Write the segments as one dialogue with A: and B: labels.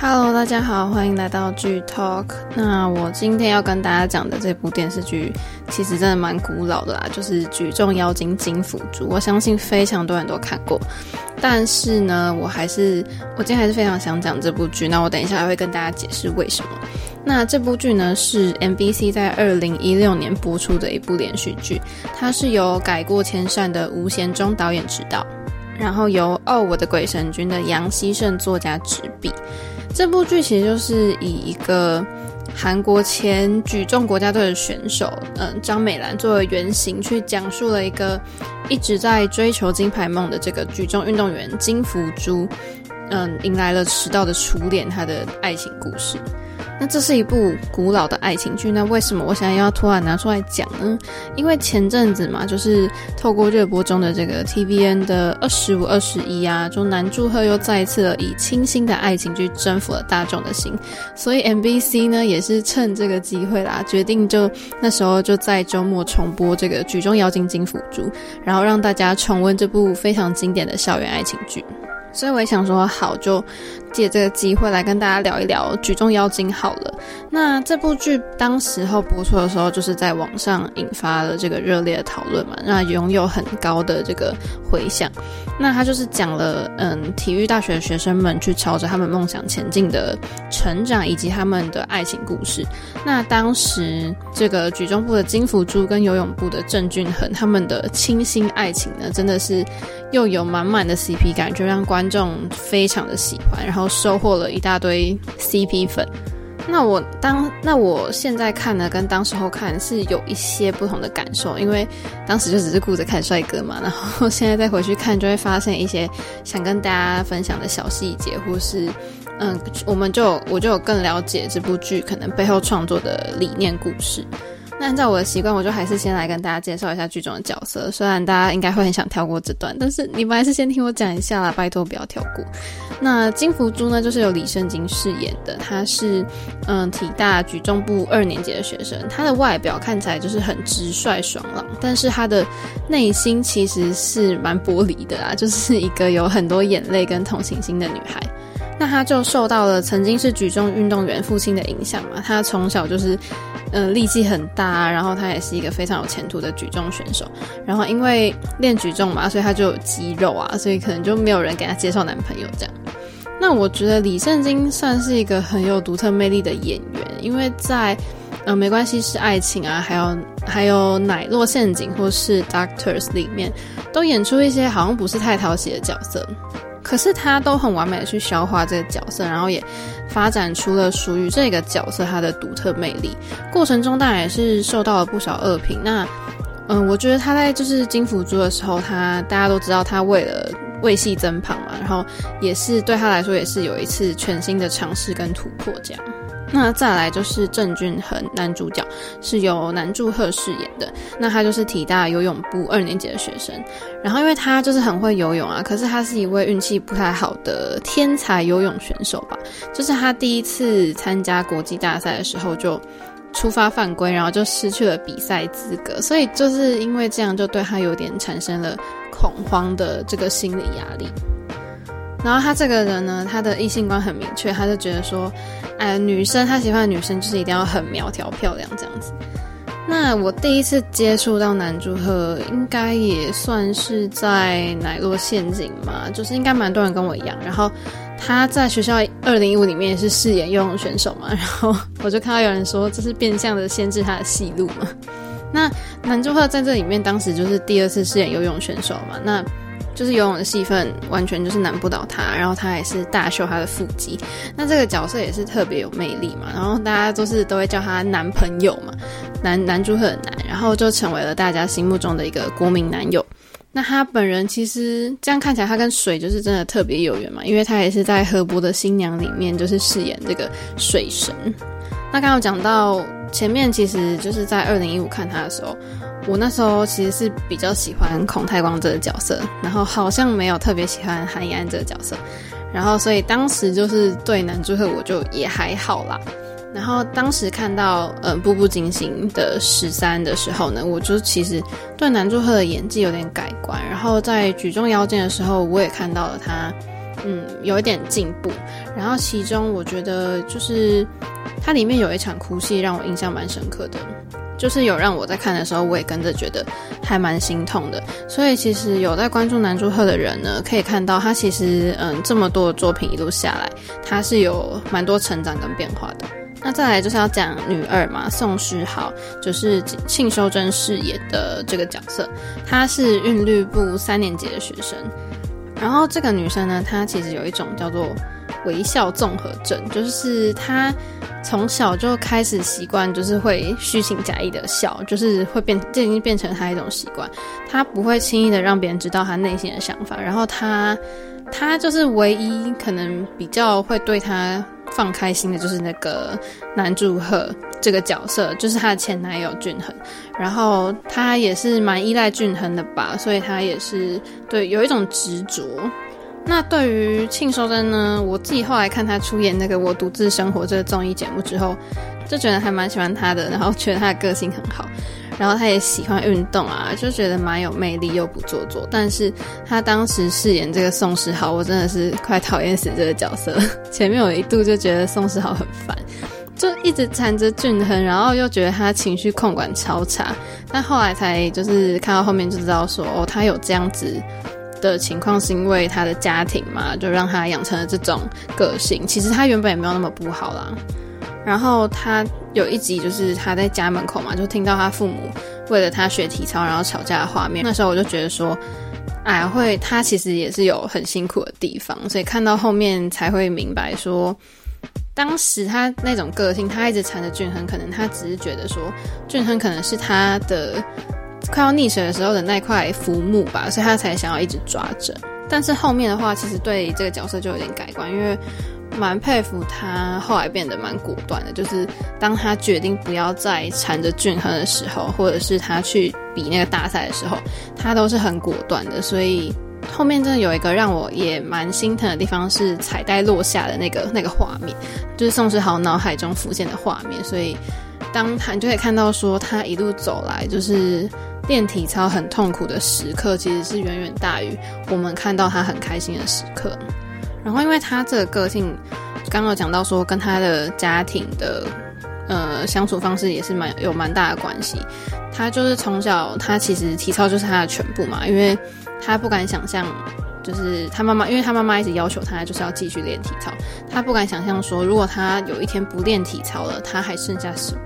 A: Hello，大家好，欢迎来到剧 Talk。那我今天要跟大家讲的这部电视剧，其实真的蛮古老的啦，就是《举重妖精金福珠》。我相信非常多人都看过，但是呢，我还是我今天还是非常想讲这部剧。那我等一下还会跟大家解释为什么。那这部剧呢，是 MBC 在二零一六年播出的一部连续剧，它是由改过迁善的吴贤忠导演执导，然后由哦我的鬼神君的杨希胜作家执笔。这部剧其实就是以一个韩国前举重国家队的选手，嗯，张美兰作为原型，去讲述了一个一直在追求金牌梦的这个举重运动员金福珠，嗯，迎来了迟到的初恋，他的爱情故事。那这是一部古老的爱情剧，那为什么我想要突然拿出来讲呢？因为前阵子嘛，就是透过热播中的这个 TVN 的二十五二十一啊，就南柱赫又再一次的以清新的爱情剧征服了大众的心，所以 MBC 呢也是趁这个机会啦，决定就那时候就在周末重播这个《举重妖精金福珠》，然后让大家重温这部非常经典的校园爱情剧。所以我也想说，好，就借这个机会来跟大家聊一聊《举重妖精》好了。那这部剧当时候播出的时候，就是在网上引发了这个热烈的讨论嘛，那拥有很高的这个回响。那他就是讲了，嗯，体育大学的学生们去朝着他们梦想前进的成长，以及他们的爱情故事。那当时这个举重部的金福珠跟游泳部的郑俊恒，他们的清新爱情呢，真的是又有满满的 CP 感，就让观众非常的喜欢，然后后收获了一大堆 CP 粉。那我当那我现在看呢，跟当时候看是有一些不同的感受，因为当时就只是顾着看帅哥嘛，然后现在再回去看，就会发现一些想跟大家分享的小细节，或是嗯，我们就我就有更了解这部剧可能背后创作的理念故事。那按照我的习惯，我就还是先来跟大家介绍一下剧中的角色。虽然大家应该会很想跳过这段，但是你们还是先听我讲一下啦，拜托不要跳过。那金福珠呢，就是由李圣经饰演的，他是嗯体大举重部二年级的学生。他的外表看起来就是很直率爽朗，但是他的内心其实是蛮玻璃的啊，就是一个有很多眼泪跟同情心的女孩。那她就受到了曾经是举重运动员父亲的影响嘛，她从小就是。嗯，力气很大，然后他也是一个非常有前途的举重选手。然后因为练举重嘛，所以他就有肌肉啊，所以可能就没有人给他介绍男朋友这样。那我觉得李圣经算是一个很有独特魅力的演员，因为在嗯没关系是爱情啊，还有还有奶酪陷阱或是 Doctors 里面，都演出一些好像不是太讨喜的角色。可是他都很完美的去消化这个角色，然后也发展出了属于这个角色他的独特魅力。过程中当然也是受到了不少恶评。那，嗯，我觉得他在就是金福珠的时候，他大家都知道他为了为戏增胖嘛，然后也是对他来说也是有一次全新的尝试跟突破这样。那再来就是郑俊恒，男主角是由南柱赫饰演的。那他就是体大游泳部二年级的学生，然后因为他就是很会游泳啊，可是他是一位运气不太好的天才游泳选手吧。就是他第一次参加国际大赛的时候就出发犯规，然后就失去了比赛资格，所以就是因为这样就对他有点产生了恐慌的这个心理压力。然后他这个人呢，他的异性观很明确，他就觉得说，哎，女生他喜欢的女生就是一定要很苗条漂亮这样子。那我第一次接触到南柱赫，应该也算是在奶酪陷阱嘛，就是应该蛮多人跟我一样。然后他在学校二零一五里面也是饰演游泳选手嘛，然后我就看到有人说这是变相的限制他的戏路嘛。那南柱赫在这里面当时就是第二次饰演游泳选手嘛，那。就是游泳的戏份完全就是难不倒他，然后他也是大秀他的腹肌，那这个角色也是特别有魅力嘛，然后大家都是都会叫他男朋友嘛，男男主很男，然后就成为了大家心目中的一个国民男友。那他本人其实这样看起来，他跟水就是真的特别有缘嘛，因为他也是在河伯的新娘里面就是饰演这个水神。那刚刚讲到前面，其实就是在二零一五看他的时候。我那时候其实是比较喜欢孔太光这个角色，然后好像没有特别喜欢韩以安这个角色，然后所以当时就是对南柱赫我就也还好啦。然后当时看到呃《步步惊心》的十三的时候呢，我就其实对南柱赫的演技有点改观。然后在举重妖精的时候，我也看到了他嗯有一点进步。然后其中我觉得就是它里面有一场哭戏让我印象蛮深刻的，就是有让我在看的时候我也跟着觉得还蛮心痛的。所以其实有在关注南柱赫的人呢，可以看到他其实嗯这么多作品一路下来，他是有蛮多成长跟变化的。那再来就是要讲女二嘛，宋诗豪就是庆修真饰演的这个角色，她是韵律部三年级的学生。然后这个女生呢，她其实有一种叫做微笑综合症，就是她从小就开始习惯，就是会虚情假意的笑，就是会变，这已经变成她一种习惯。她不会轻易的让别人知道她内心的想法。然后她，她就是唯一可能比较会对她。放开心的就是那个南柱赫这个角色，就是他的前男友俊恒，然后他也是蛮依赖俊恒的吧，所以他也是对有一种执着。那对于庆修真呢，我自己后来看他出演那个《我独自生活》这个综艺节目之后，就觉得还蛮喜欢他的，然后觉得他的个性很好。然后他也喜欢运动啊，就觉得蛮有魅力又不做作。但是他当时饰演这个宋世豪，我真的是快讨厌死这个角色。前面有一度就觉得宋世豪很烦，就一直缠着俊亨，然后又觉得他情绪控管超差。但后来才就是看到后面就知道说，哦，他有这样子的情况是因为他的家庭嘛，就让他养成了这种个性。其实他原本也没有那么不好啦。然后他有一集就是他在家门口嘛，就听到他父母为了他学体操然后吵架的画面。那时候我就觉得说，哎，会他其实也是有很辛苦的地方，所以看到后面才会明白说，当时他那种个性，他一直缠着俊亨，可能他只是觉得说，俊亨可能是他的快要溺水的时候的那块浮木吧，所以他才想要一直抓着。但是后面的话，其实对这个角色就有点改观，因为。蛮佩服他，后来变得蛮果断的。就是当他决定不要再缠着俊亨的时候，或者是他去比那个大赛的时候，他都是很果断的。所以后面真的有一个让我也蛮心疼的地方，是彩带落下的那个那个画面，就是宋诗豪脑海中浮现的画面。所以当他你就可以看到说，他一路走来，就是练体操很痛苦的时刻，其实是远远大于我们看到他很开心的时刻。然后，因为他这个个性，刚刚讲到说跟他的家庭的呃相处方式也是蛮有蛮大的关系。他就是从小，他其实体操就是他的全部嘛，因为他不敢想象，就是他妈妈，因为他妈妈一直要求他就是要继续练体操，他不敢想象说如果他有一天不练体操了，他还剩下什么？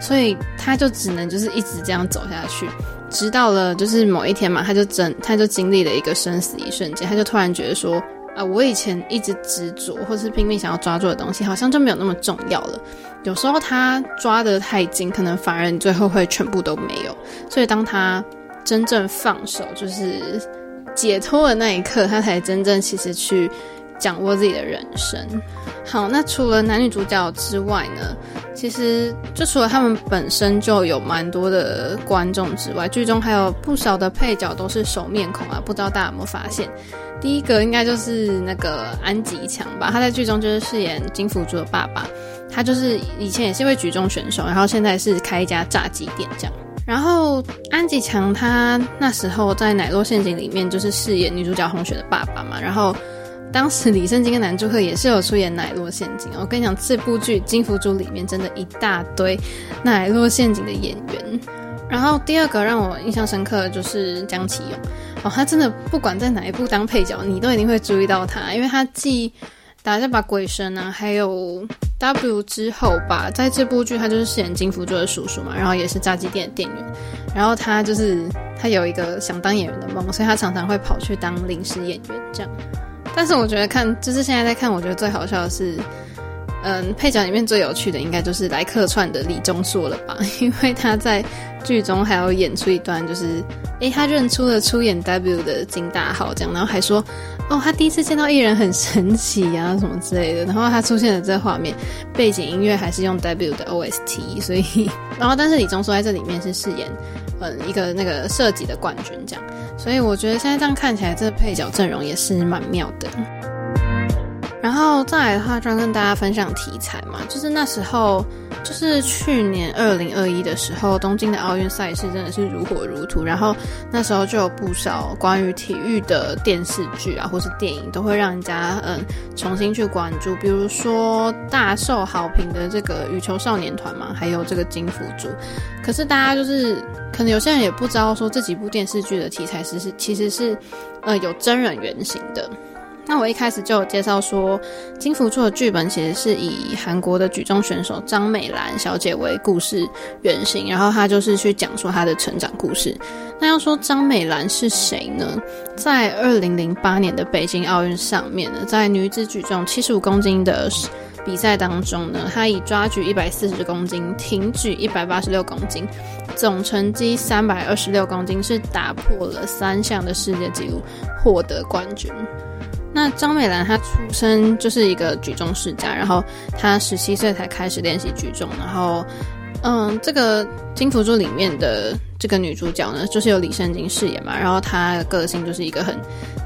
A: 所以他就只能就是一直这样走下去，直到了就是某一天嘛，他就真他就经历了一个生死一瞬间，他就突然觉得说。啊，我以前一直执着或是拼命想要抓住的东西，好像就没有那么重要了。有时候他抓得太紧，可能反而你最后会全部都没有。所以当他真正放手，就是解脱的那一刻，他才真正其实去掌握自己的人生。好，那除了男女主角之外呢，其实就除了他们本身就有蛮多的观众之外，剧中还有不少的配角都是熟面孔啊，不知道大家有没有发现？第一个应该就是那个安吉强吧，他在剧中就是饰演金福珠的爸爸，他就是以前也是一位举重选手，然后现在是开一家炸鸡店这样。然后安吉强他那时候在《奶酪陷阱》里面就是饰演女主角红雪的爸爸嘛，然后当时李圣经跟南柱赫也是有出演《奶酪陷阱》。我跟你讲，这部剧金福珠里面真的一大堆《奶酪陷阱》的演员。然后第二个让我印象深刻的就是江启勇。哦，他真的不管在哪一部当配角，你都一定会注意到他，因为他既打这把鬼神啊，还有 W 之后吧，在这部剧他就是饰演金福珠的叔叔嘛，然后也是炸鸡店的店员，然后他就是他有一个想当演员的梦，所以他常常会跑去当临时演员这样。但是我觉得看，就是现在在看，我觉得最好笑的是。嗯，配角里面最有趣的应该就是来客串的李钟硕了吧？因为他在剧中还有演出一段，就是诶，他认出了出演 W 的金大浩这样，然后还说哦，他第一次见到艺人很神奇啊什么之类的。然后他出现的这画面，背景音乐还是用 W 的 OST，所以 然后但是李钟硕在这里面是饰演嗯一个那个设计的冠军这样，所以我觉得现在这样看起来，这配角阵容也是蛮妙的。然后再来的话，就跟大家分享题材嘛，就是那时候，就是去年二零二一的时候，东京的奥运赛事真的是如火如荼。然后那时候就有不少关于体育的电视剧啊，或是电影，都会让人家嗯重新去关注。比如说大受好评的这个羽球少年团嘛，还有这个金福珠。可是大家就是可能有些人也不知道，说这几部电视剧的题材是是其实是呃有真人原型的。那我一开始就有介绍说，金福珠的剧本其实是以韩国的举重选手张美兰小姐为故事原型，然后她就是去讲述她的成长故事。那要说张美兰是谁呢？在二零零八年的北京奥运上面呢，在女子举重七十五公斤的比赛当中呢，她以抓举一百四十公斤、挺举一百八十六公斤，总成绩三百二十六公斤，是打破了三项的世界纪录，获得冠军。那张美兰她出生就是一个举重世家，然后她十七岁才开始练习举重，然后，嗯，这个金福珠里面的这个女主角呢，就是由李圣经饰演嘛，然后她的个性就是一个很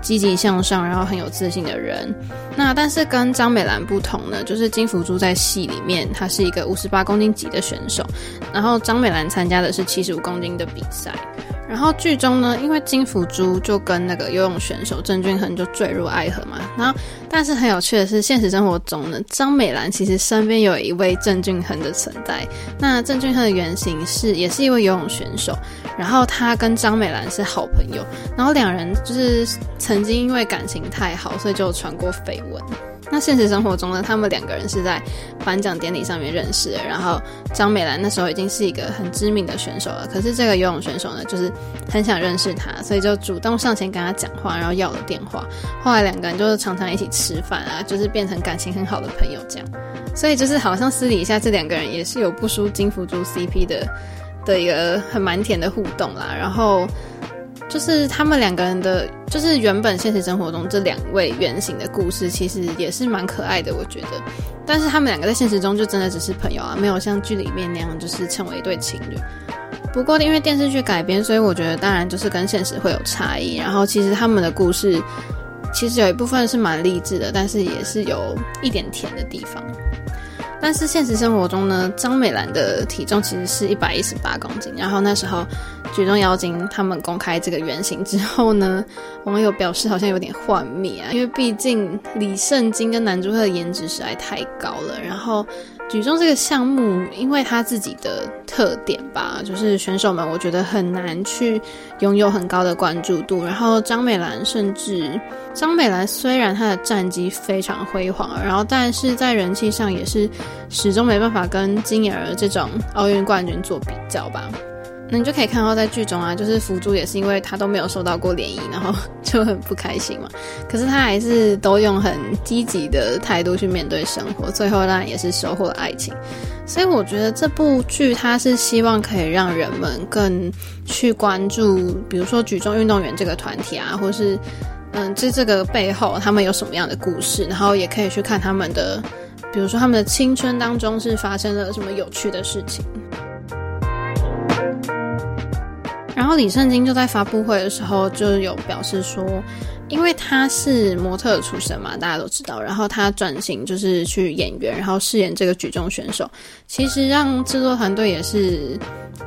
A: 积极向上，然后很有自信的人。那但是跟张美兰不同呢，就是金福珠在戏里面她是一个五十八公斤级的选手，然后张美兰参加的是七十五公斤的比赛。然后剧中呢，因为金福珠就跟那个游泳选手郑俊恒就坠入爱河嘛。然后，但是很有趣的是，现实生活中呢，张美兰其实身边有一位郑俊恒的存在。那郑俊恒的原型是也是一位游泳选手，然后他跟张美兰是好朋友，然后两人就是曾经因为感情太好，所以就传过绯闻。那现实生活中呢，他们两个人是在颁奖典礼上面认识的。然后张美兰那时候已经是一个很知名的选手了，可是这个游泳选手呢，就是很想认识她，所以就主动上前跟她讲话，然后要了电话。后来两个人就是常常一起吃饭啊，就是变成感情很好的朋友这样。所以就是好像私底下这两个人也是有不输金福珠 CP 的的一个很蛮甜的互动啦。然后。就是他们两个人的，就是原本现实生活中这两位原型的故事，其实也是蛮可爱的，我觉得。但是他们两个在现实中就真的只是朋友啊，没有像剧里面那样就是成为一对情侣。不过因为电视剧改编，所以我觉得当然就是跟现实会有差异。然后其实他们的故事，其实有一部分是蛮励志的，但是也是有一点甜的地方。但是现实生活中呢，张美兰的体重其实是一百一十八公斤。然后那时候举重妖精他们公开这个原型之后呢，网友表示好像有点幻灭啊，因为毕竟李圣经跟男主角的颜值实在太高了。然后。举重这个项目，因为他自己的特点吧，就是选手们我觉得很难去拥有很高的关注度。然后张美兰，甚至张美兰虽然她的战绩非常辉煌，然后但是在人气上也是始终没办法跟金妍儿这种奥运冠军做比较吧。那你就可以看到，在剧中啊，就是福珠也是因为他都没有受到过联谊，然后 就很不开心嘛。可是他还是都用很积极的态度去面对生活，最后当然也是收获了爱情。所以我觉得这部剧它是希望可以让人们更去关注，比如说举重运动员这个团体啊，或是嗯，这这个背后他们有什么样的故事，然后也可以去看他们的，比如说他们的青春当中是发生了什么有趣的事情。然后李圣经就在发布会的时候就有表示说，因为他是模特出身嘛，大家都知道。然后他转型就是去演员，然后饰演这个举重选手，其实让制作团队也是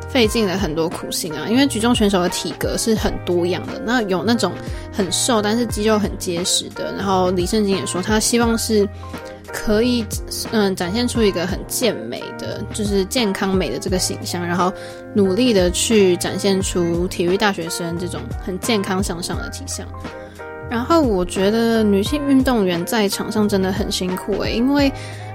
A: 费尽了很多苦心啊。因为举重选手的体格是很多样的，那有那种很瘦但是肌肉很结实的。然后李圣经也说，他希望是。可以，嗯，展现出一个很健美的，就是健康美的这个形象，然后努力的去展现出体育大学生这种很健康向上的体相。然后我觉得女性运动员在场上真的很辛苦诶，因为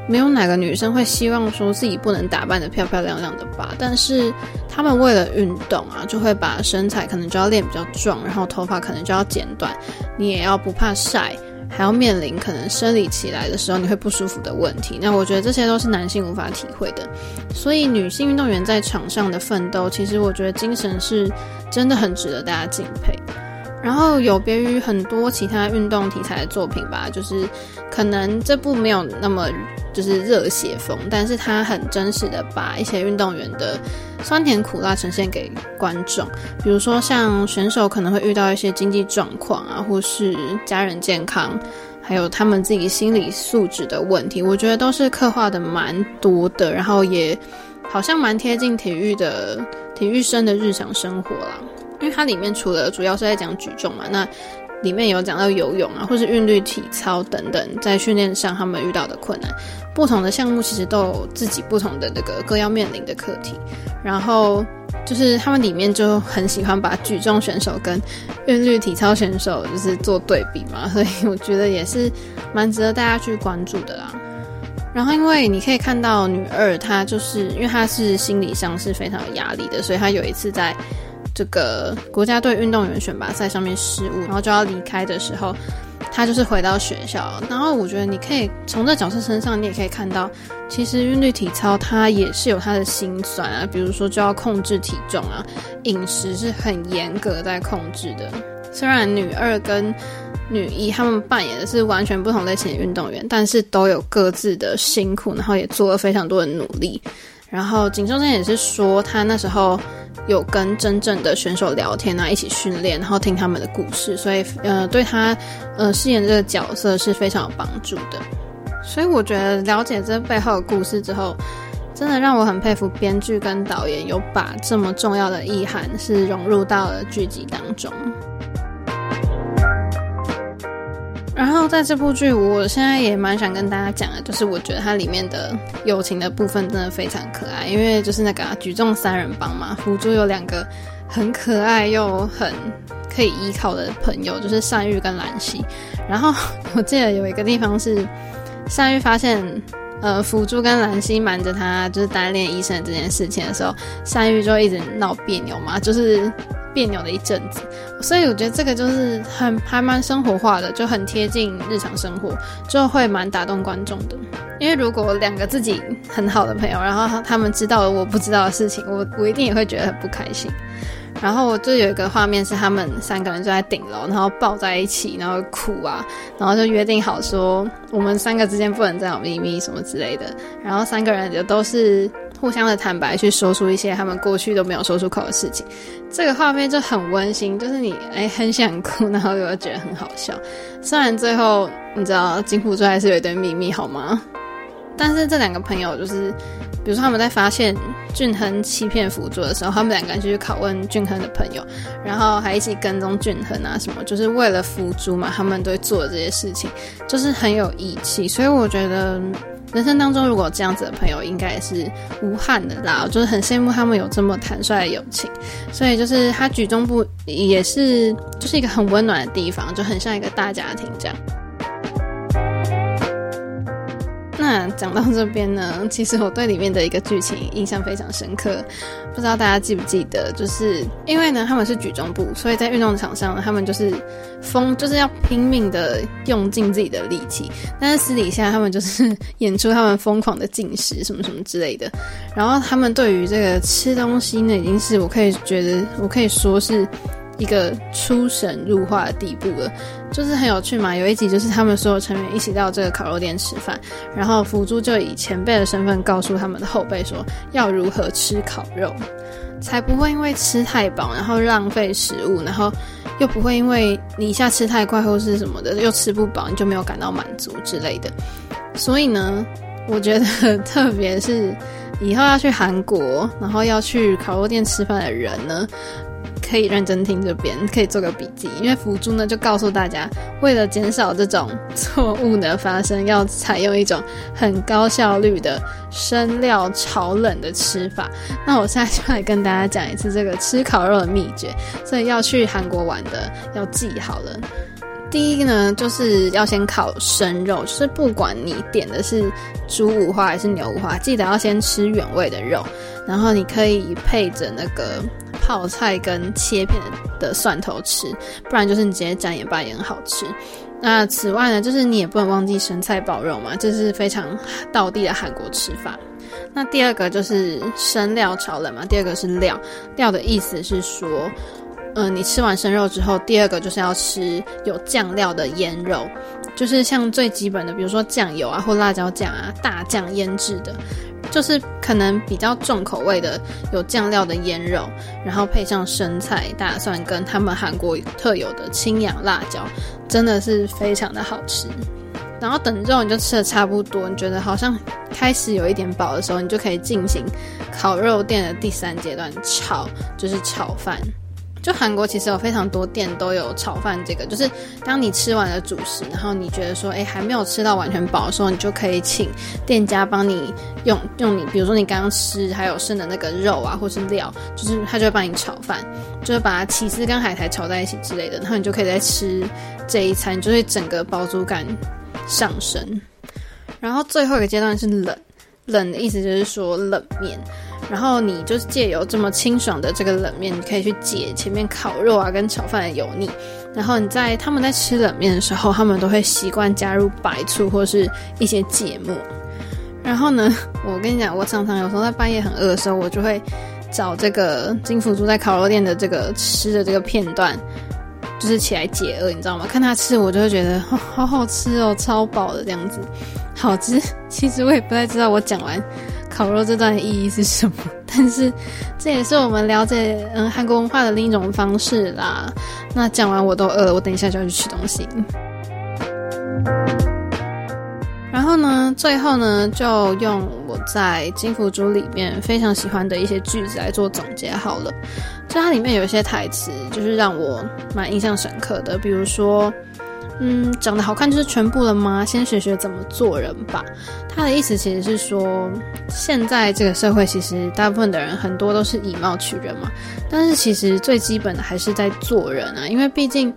A: 没有哪个女生会希望说自己不能打扮得漂漂亮亮的吧。但是她们为了运动啊，就会把身材可能就要练比较壮，然后头发可能就要剪短，你也要不怕晒。还要面临可能生理起来的时候你会不舒服的问题，那我觉得这些都是男性无法体会的。所以女性运动员在场上的奋斗，其实我觉得精神是真的很值得大家敬佩。然后有别于很多其他运动题材的作品吧，就是可能这部没有那么就是热血风，但是它很真实的把一些运动员的酸甜苦辣呈现给观众。比如说像选手可能会遇到一些经济状况啊，或是家人健康，还有他们自己心理素质的问题，我觉得都是刻画的蛮多的，然后也好像蛮贴近体育的体育生的日常生活啦。因为它里面除了主要是在讲举重嘛，那里面有讲到游泳啊，或是韵律体操等等，在训练上他们遇到的困难。不同的项目其实都有自己不同的那个各要面临的课题，然后就是他们里面就很喜欢把举重选手跟韵律体操选手就是做对比嘛，所以我觉得也是蛮值得大家去关注的啦。然后因为你可以看到女二她就是因为她是心理上是非常有压力的，所以她有一次在。这个国家队运动员选拔赛上面失误，然后就要离开的时候，他就是回到学校。然后我觉得你可以从这角色身上，你也可以看到，其实韵律体操它也是有它的辛酸啊。比如说就要控制体重啊，饮食是很严格在控制的。虽然女二跟女一他们扮演的是完全不同类型的运动员，但是都有各自的辛苦，然后也做了非常多的努力。然后锦绣真也是说，他那时候有跟真正的选手聊天啊，一起训练，然后听他们的故事，所以呃，对他呃饰演这个角色是非常有帮助的。所以我觉得了解这背后的故事之后，真的让我很佩服编剧跟导演有把这么重要的意涵是融入到了剧集当中。然后在这部剧，我现在也蛮想跟大家讲的，就是我觉得它里面的友情的部分真的非常可爱，因为就是那个、啊、举重三人帮嘛，辅助有两个很可爱又很可以依靠的朋友，就是善玉跟兰溪。然后我记得有一个地方是善玉发现，呃，辅助跟兰溪瞒着他就是单恋医生这件事情的时候，善玉就一直闹别扭嘛，就是。别扭的一阵子，所以我觉得这个就是很还蛮生活化的，就很贴近日常生活，就会蛮打动观众的。因为如果两个自己很好的朋友，然后他们知道了我不知道的事情，我我一定也会觉得很不开心。然后我就有一个画面是他们三个人就在顶楼，然后抱在一起，然后哭啊，然后就约定好说我们三个之间不能再有秘密什么之类的。然后三个人也都是。互相的坦白，去说出一些他们过去都没有说出口的事情，这个画面就很温馨，就是你哎很想哭，然后又觉得很好笑。虽然最后你知道金辅珠还是有一堆秘密，好吗？但是这两个朋友就是，比如说他们在发现俊亨欺骗辅助的时候，他们两个人就去拷问俊亨的朋友，然后还一起跟踪俊亨啊什么，就是为了辅助嘛，他们都会做这些事情，就是很有义气。所以我觉得。人生当中，如果这样子的朋友，应该也是无憾的啦。就是很羡慕他们有这么坦率的友情，所以就是他举重不也是就是一个很温暖的地方，就很像一个大家庭这样。那讲到这边呢，其实我对里面的一个剧情印象非常深刻，不知道大家记不记得？就是因为呢，他们是举重部，所以在运动场上，他们就是疯，就是要拼命的用尽自己的力气。但是私底下，他们就是演出他们疯狂的进食什么什么之类的。然后他们对于这个吃东西呢，已经是我可以觉得，我可以说是。一个出神入化的地步了，就是很有趣嘛。有一集就是他们所有成员一起到这个烤肉店吃饭，然后辅助就以前辈的身份告诉他们的后辈说要如何吃烤肉，才不会因为吃太饱然后浪费食物，然后又不会因为你一下吃太快或是什么的又吃不饱，你就没有感到满足之类的。所以呢，我觉得特别是以后要去韩国，然后要去烤肉店吃饭的人呢。可以认真听这边，可以做个笔记，因为辅助呢就告诉大家，为了减少这种错误的发生，要采用一种很高效率的生料炒冷的吃法。那我现在就来跟大家讲一次这个吃烤肉的秘诀，所以要去韩国玩的要记好了。第一个呢，就是要先烤生肉，就是不管你点的是猪五花还是牛五花，记得要先吃原味的肉，然后你可以配着那个泡菜跟切片的蒜头吃，不然就是你直接沾盐巴也很好吃。那此外呢，就是你也不能忘记生菜包肉嘛，这是非常道地的韩国吃法。那第二个就是生料炒冷嘛，第二个是料，料的意思是说。嗯、你吃完生肉之后，第二个就是要吃有酱料的腌肉，就是像最基本的，比如说酱油啊或辣椒酱啊，大酱腌制的，就是可能比较重口味的有酱料的腌肉，然后配上生菜、大蒜跟他们韩国特有的青阳辣椒，真的是非常的好吃。然后等肉你就吃的差不多，你觉得好像开始有一点饱的时候，你就可以进行烤肉店的第三阶段炒，就是炒饭。就韩国其实有非常多店都有炒饭这个，就是当你吃完了主食，然后你觉得说，哎，还没有吃到完全饱的时候，你就可以请店家帮你用用你，比如说你刚刚吃还有剩的那个肉啊，或是料，就是他就会帮你炒饭，就是把起司跟海苔炒在一起之类的，然后你就可以再吃这一餐，就是整个饱足感上升。然后最后一个阶段是冷，冷的意思就是说冷面。然后你就是借由这么清爽的这个冷面，你可以去解前面烤肉啊跟炒饭的油腻。然后你在他们在吃冷面的时候，他们都会习惯加入白醋或是一些芥末。然后呢，我跟你讲，我常常有时候在半夜很饿的时候，我就会找这个金福珠在烤肉店的这个吃的这个片段，就是起来解饿，你知道吗？看他吃，我就会觉得，好好吃哦，超饱的这样子，好吃。其实我也不太知道我讲完。烤肉这段意义是什么？但是这也是我们了解嗯韩国文化的另一种方式啦。那讲完我都饿了，我等一下就要去吃东西。然后呢，最后呢，就用我在金福珠里面非常喜欢的一些句子来做总结好了。就它里面有一些台词，就是让我蛮印象深刻的，比如说。嗯，长得好看就是全部了吗？先学学怎么做人吧。他的意思其实是说，现在这个社会其实大部分的人很多都是以貌取人嘛，但是其实最基本的还是在做人啊。因为毕竟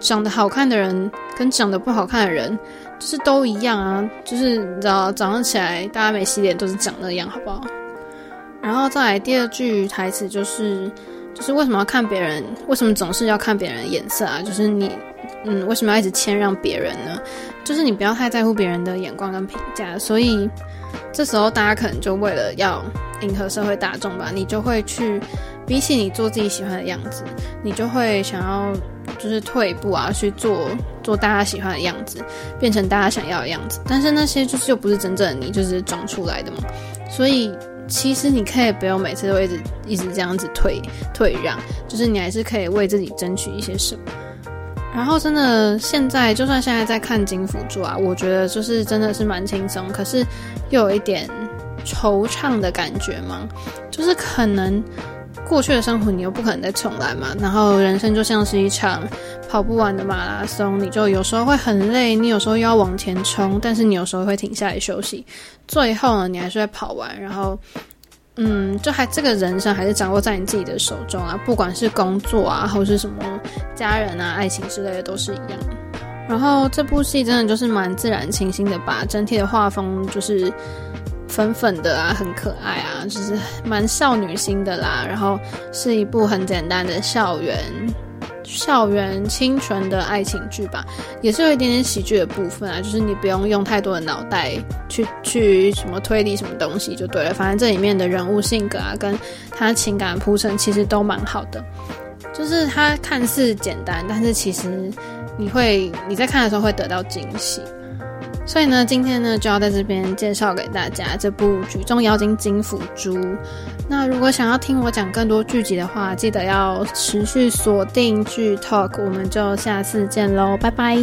A: 长得好看的人跟长得不好看的人就是都一样啊，就是你知道早上起来大家没洗脸都是长那样，好不好？然后再来第二句台词就是，就是为什么要看别人？为什么总是要看别人的眼色啊？就是你。嗯，为什么要一直谦让别人呢？就是你不要太在乎别人的眼光跟评价，所以这时候大家可能就为了要迎合社会大众吧，你就会去比起你做自己喜欢的样子，你就会想要就是退一步啊，去做做大家喜欢的样子，变成大家想要的样子。但是那些就是又不是真正的你，就是装出来的嘛。所以其实你可以不用每次都一直一直这样子退退让，就是你还是可以为自己争取一些什么。然后真的，现在就算现在在看金辅助啊，我觉得就是真的是蛮轻松，可是又有一点惆怅的感觉嘛。就是可能过去的生活你又不可能再重来嘛，然后人生就像是一场跑不完的马拉松，你就有时候会很累，你有时候要往前冲，但是你有时候会停下来休息，最后呢，你还是会跑完，然后。嗯，就还这个人生还是掌握在你自己的手中啊，不管是工作啊，或是什么家人啊、爱情之类的，都是一样。然后这部戏真的就是蛮自然清新的吧，整体的画风就是粉粉的啊，很可爱啊，就是蛮少女心的啦。然后是一部很简单的校园。校园清纯的爱情剧吧，也是有一点点喜剧的部分啊，就是你不用用太多的脑袋去去什么推理什么东西就对了，反正这里面的人物性格啊，跟他情感铺陈其实都蛮好的，就是它看似简单，但是其实你会你在看的时候会得到惊喜。所以呢，今天呢就要在这边介绍给大家这部《举重妖精金福珠》。那如果想要听我讲更多剧集的话，记得要持续锁定剧 Talk，我们就下次见喽，拜拜。